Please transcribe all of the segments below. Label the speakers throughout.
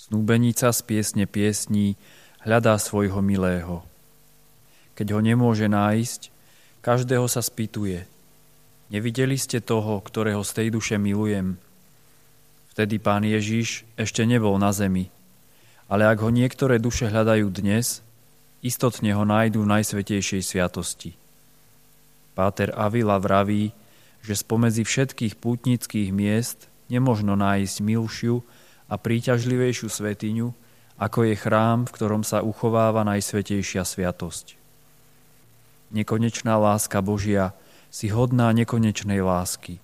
Speaker 1: Snúbenica z piesne piesní hľadá svojho milého. Keď ho nemôže nájsť, každého sa spýtuje. Nevideli ste toho, ktorého z tej duše milujem? Vtedy pán Ježiš ešte nebol na zemi. Ale ak ho niektoré duše hľadajú dnes, istotne ho nájdú v Najsvetejšej sviatosti. Páter Avila vraví, že spomedzi všetkých pútnických miest nemožno nájsť milšiu a príťažlivejšiu svetiňu, ako je chrám, v ktorom sa uchováva Najsvetejšia sviatosť nekonečná láska Božia, si hodná nekonečnej lásky.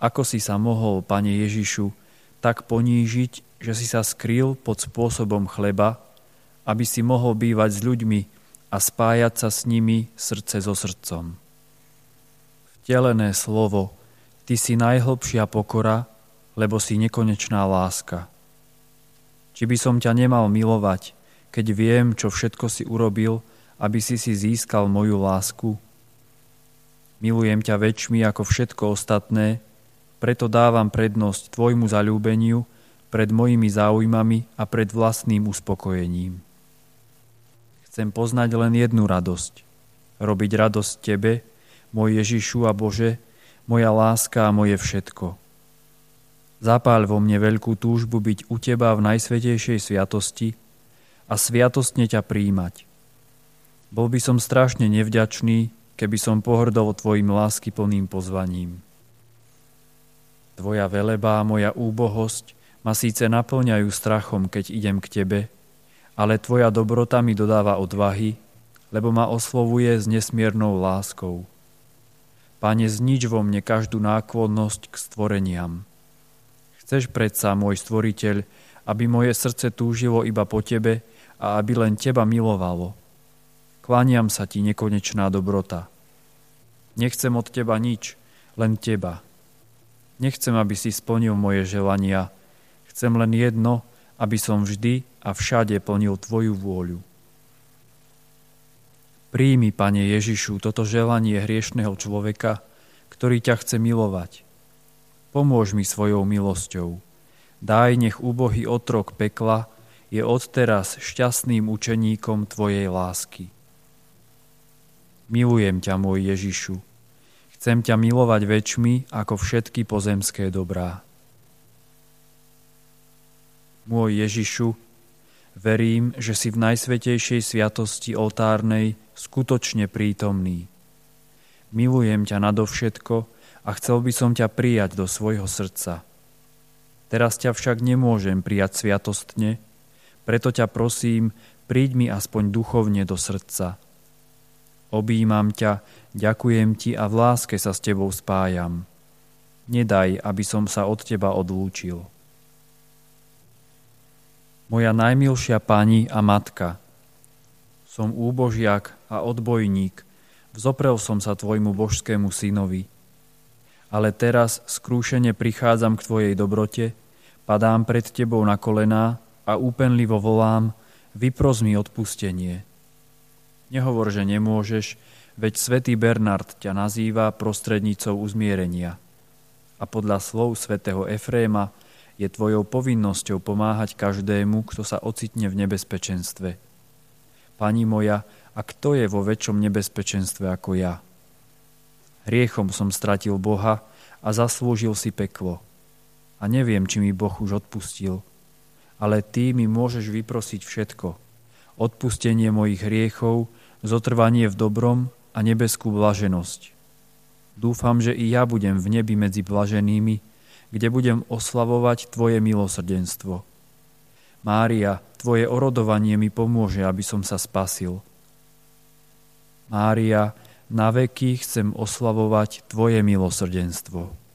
Speaker 1: Ako si sa mohol, Pane Ježišu, tak ponížiť, že si sa skryl pod spôsobom chleba, aby si mohol bývať s ľuďmi a spájať sa s nimi srdce so srdcom. Vtelené slovo, Ty si najhlbšia pokora, lebo si nekonečná láska. Či by som ťa nemal milovať, keď viem, čo všetko si urobil, aby si si získal moju lásku. Milujem ťa väčšmi ako všetko ostatné, preto dávam prednosť tvojmu zalúbeniu pred mojimi záujmami a pred vlastným uspokojením. Chcem poznať len jednu radosť. Robiť radosť Tebe, môj Ježišu a Bože, moja láska a moje všetko. Zapáľ vo mne veľkú túžbu byť u Teba v najsvetejšej sviatosti a sviatostne ťa príjmať. Bol by som strašne nevďačný, keby som pohrdol tvojim láskyplným pozvaním. Tvoja veleba a moja úbohosť ma síce naplňajú strachom, keď idem k tebe, ale tvoja dobrota mi dodáva odvahy, lebo ma oslovuje s nesmiernou láskou. Pane, znič vo mne každú náklonnosť k stvoreniam. Chceš predsa, môj stvoriteľ, aby moje srdce túžilo iba po tebe a aby len teba milovalo – Kláňam sa ti, nekonečná dobrota. Nechcem od teba nič, len teba. Nechcem, aby si splnil moje želania. Chcem len jedno, aby som vždy a všade plnil Tvoju vôľu. Príjmi, Pane Ježišu, toto želanie hriešného človeka, ktorý ťa chce milovať. Pomôž mi svojou milosťou. Daj, nech úbohý otrok pekla je odteraz šťastným učeníkom Tvojej lásky. Milujem ťa, môj Ježišu. Chcem ťa milovať väčšmi ako všetky pozemské dobrá. Môj Ježišu, verím, že si v najsvetejšej sviatosti oltárnej skutočne prítomný. Milujem ťa nadovšetko a chcel by som ťa prijať do svojho srdca. Teraz ťa však nemôžem prijať sviatostne, preto ťa prosím, príď mi aspoň duchovne do srdca – Obímam ťa, ďakujem ti a v láske sa s tebou spájam. Nedaj, aby som sa od teba odlúčil. Moja najmilšia pani a matka, som úbožiak a odbojník, vzoprel som sa tvojmu božskému synovi. Ale teraz skrúšene prichádzam k tvojej dobrote, padám pred tebou na kolená a úpenlivo volám, vypros mi odpustenie. Nehovor, že nemôžeš, veď svätý Bernard ťa nazýva prostrednicou uzmierenia. A podľa slov svätého Efréma je tvojou povinnosťou pomáhať každému, kto sa ocitne v nebezpečenstve. Pani moja, a kto je vo väčšom nebezpečenstve ako ja? Hriechom som stratil Boha a zaslúžil si peklo. A neviem, či mi Boh už odpustil. Ale ty mi môžeš vyprosiť všetko. Odpustenie mojich hriechov, zotrvanie v dobrom a nebeskú blaženosť. Dúfam, že i ja budem v nebi medzi blaženými, kde budem oslavovať Tvoje milosrdenstvo. Mária, Tvoje orodovanie mi pomôže, aby som sa spasil. Mária, na veky chcem oslavovať Tvoje milosrdenstvo.